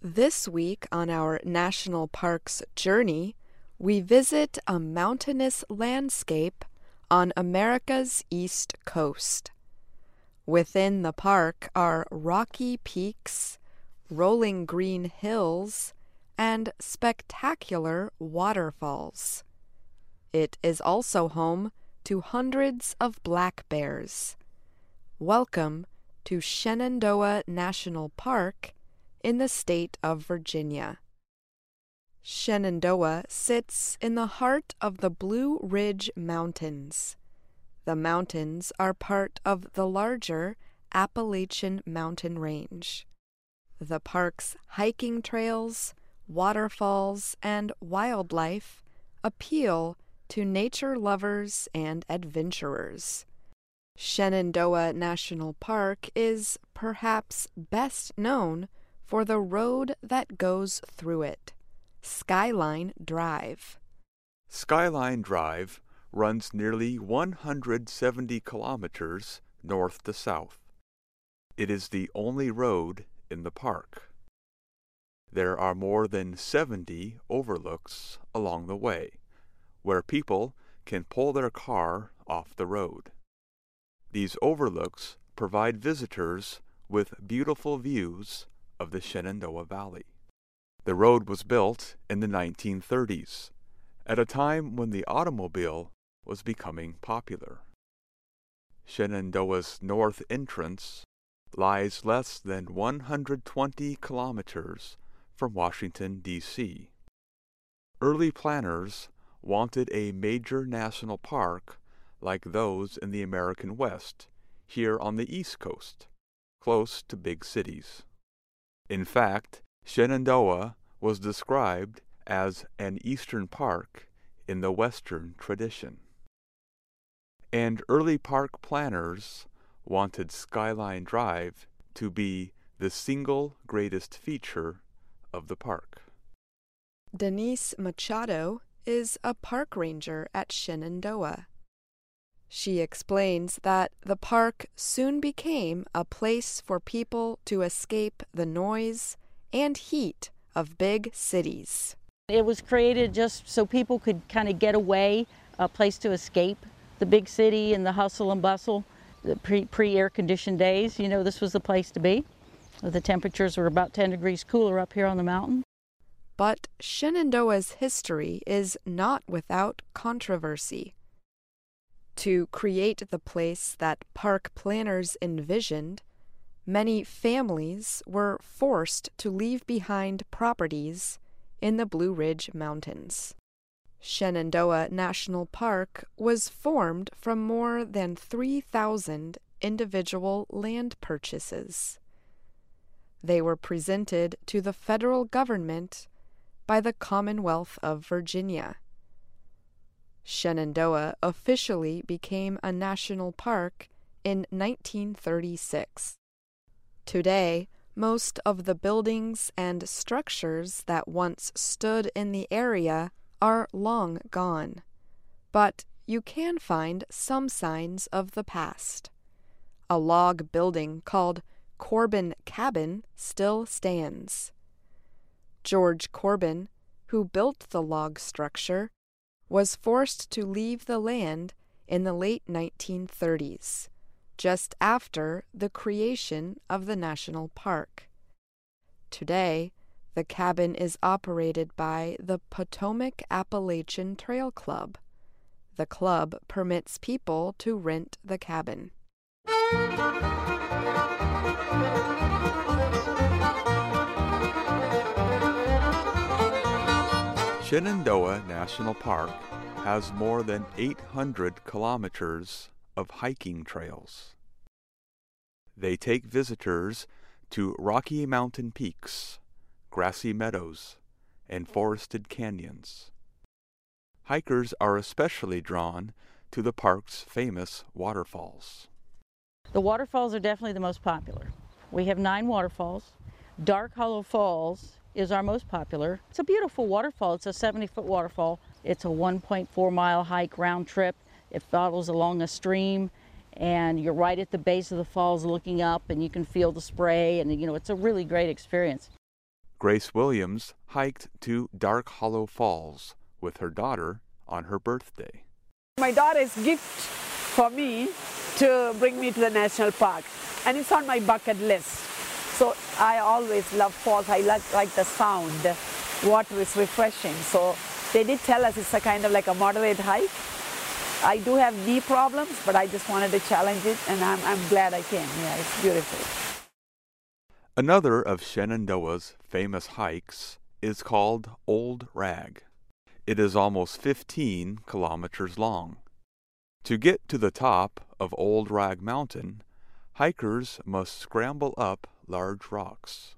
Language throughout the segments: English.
This week on our national parks journey, we visit a mountainous landscape on America's east coast. Within the park are rocky peaks, rolling green hills, and spectacular waterfalls. It is also home to hundreds of black bears. Welcome to Shenandoah National Park in the state of Virginia. Shenandoah sits in the heart of the Blue Ridge Mountains. The mountains are part of the larger Appalachian Mountain Range. The park's hiking trails, waterfalls, and wildlife appeal to nature lovers and adventurers. Shenandoah National Park is perhaps best known for the road that goes through it Skyline Drive. Skyline Drive runs nearly 170 kilometers north to south. It is the only road in the park. There are more than 70 overlooks along the way, where people can pull their car off the road. These overlooks provide visitors with beautiful views of the Shenandoah Valley. The road was built in the 1930s, at a time when the automobile was becoming popular. Shenandoah's north entrance lies less than 120 kilometers from Washington, D.C. Early planners wanted a major national park like those in the American West, here on the East Coast, close to big cities. In fact, Shenandoah was described as an Eastern park in the Western tradition. And early park planners wanted Skyline Drive to be the single greatest feature of the park. Denise Machado is a park ranger at Shenandoah. She explains that the park soon became a place for people to escape the noise and heat of big cities. It was created just so people could kind of get away, a place to escape the big city and the hustle and bustle, the pre, air conditioned days. You know, this was the place to be. The temperatures were about 10 degrees cooler up here on the mountain. But Shenandoah's history is not without controversy. To create the place that park planners envisioned, many families were forced to leave behind properties in the Blue Ridge Mountains. Shenandoah National Park was formed from more than 3,000 individual land purchases. They were presented to the federal government by the Commonwealth of Virginia. Shenandoah officially became a national park in 1936. Today, most of the buildings and structures that once stood in the area are long gone, but you can find some signs of the past. A log building called Corbin Cabin still stands. George Corbin, who built the log structure, was forced to leave the land in the late 1930s, just after the creation of the national park. Today, the cabin is operated by the Potomac Appalachian Trail Club. The club permits people to rent the cabin. Shenandoah National Park has more than 800 kilometers of hiking trails. They take visitors to Rocky Mountain peaks, grassy meadows, and forested canyons. Hikers are especially drawn to the park's famous waterfalls. The waterfalls are definitely the most popular. We have nine waterfalls. Dark Hollow Falls is our most popular. It's a beautiful waterfall. It's a 70 foot waterfall. It's a 1.4 mile hike round trip. It follows along a stream and you're right at the base of the falls looking up and you can feel the spray and you know it's a really great experience. Grace Williams hiked to Dark Hollow Falls with her daughter on her birthday. My daughter's gift for me to bring me to the national park, and it's on my bucket list. So I always love falls. I like, like the sound. Water is refreshing. So they did tell us it's a kind of like a moderate hike. I do have knee problems, but I just wanted to challenge it, and I'm, I'm glad I came. Yeah, it's beautiful. Another of Shenandoah's famous hikes is called Old Rag. It is almost 15 kilometers long. To get to the top of Old Rag Mountain, hikers must scramble up large rocks.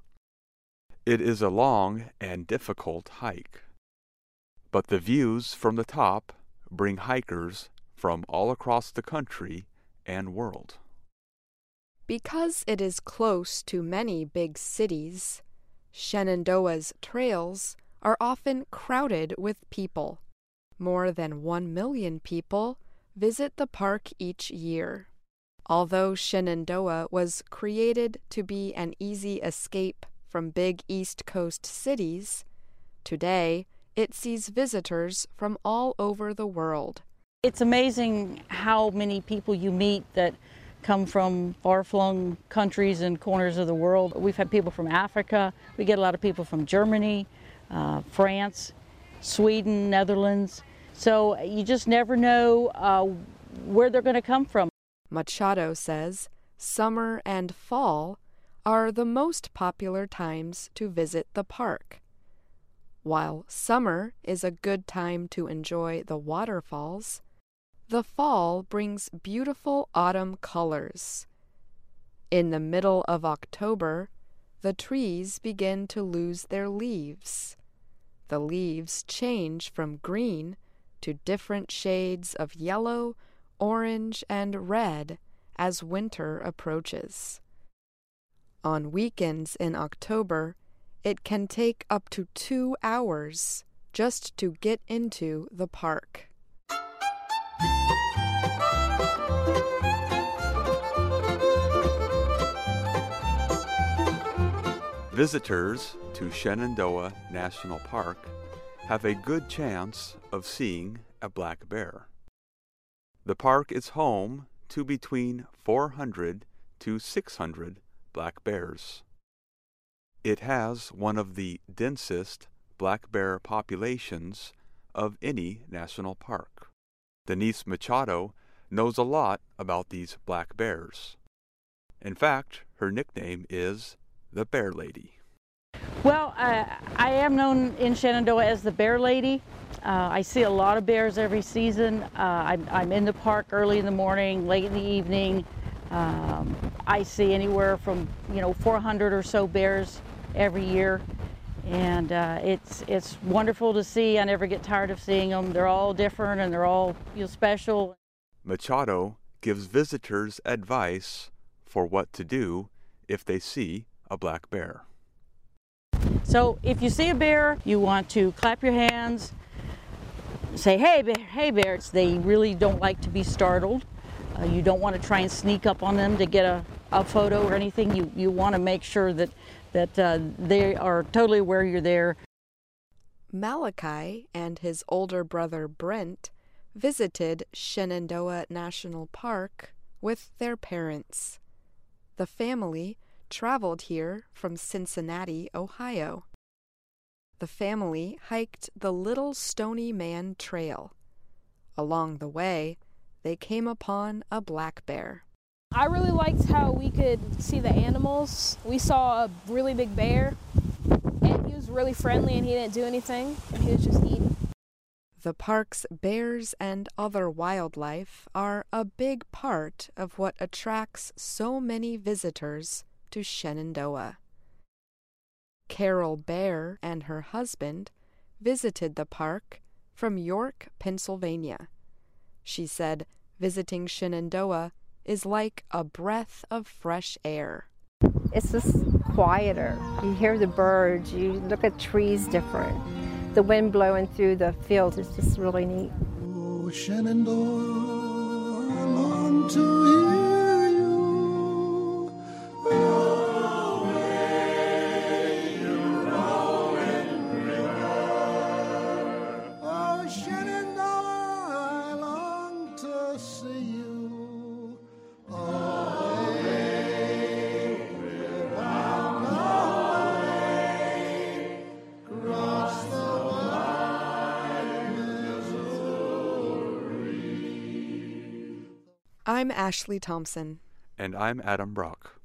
It is a long and difficult hike, but the views from the top bring hikers from all across the country and world. Because it is close to many big cities, Shenandoah's trails are often crowded with people. More than one million people visit the park each year. Although Shenandoah was created to be an easy escape from big East Coast cities, today it sees visitors from all over the world. It's amazing how many people you meet that come from far flung countries and corners of the world. We've had people from Africa, we get a lot of people from Germany, uh, France, Sweden, Netherlands. So you just never know uh, where they're going to come from. Machado says summer and fall are the most popular times to visit the park. While summer is a good time to enjoy the waterfalls, the fall brings beautiful autumn colors. In the middle of October, the trees begin to lose their leaves. The leaves change from green to different shades of yellow, orange, and red as winter approaches. On weekends in October, it can take up to two hours just to get into the park. Visitors to Shenandoah National Park have a good chance of seeing a black bear. The park is home to between 400 to 600 black bears. It has one of the densest black bear populations of any national park. Denise Machado knows a lot about these black bears. In fact, her nickname is the Bear Lady? Well, uh, I am known in Shenandoah as the Bear Lady. Uh, I see a lot of bears every season. Uh, I'm, I'm, in the park early in the morning, late in the evening. Um, I see anywhere from you know 400 or so bears every year, and uh, it's it's wonderful to see. I never get tired of seeing them. They're all different and they're all you know, special. Machado gives visitors advice for what to do if they see a black bear. So if you see a bear, you want to clap your hands, say, hey, bear, hey, bears. They really don't like to be startled. Uh, you don't want to try and sneak up on them to get a, a photo or anything. You, you want to make sure that, that uh, they are totally aware you're there. Malachi and his older brother Brent visited Shenandoah National Park with their parents. The family traveled here from Cincinnati, Ohio. The family hiked the Little Stony Man Trail. Along the way, they came upon a black bear. I really liked how we could see the animals. We saw a really big bear, and he was really friendly and he didn't do anything. He was just eating. The park's bears and other wildlife are a big part of what attracts so many visitors to Shenandoah. Carol Bear and her husband visited the park from York, Pennsylvania. She said visiting Shenandoah is like a breath of fresh air. It's just quieter. You hear the birds, you look at trees different. The wind blowing through the fields is just really neat. Oh, Shenandoah, I long to hear I'm Ashley Thompson. And I'm Adam Brock.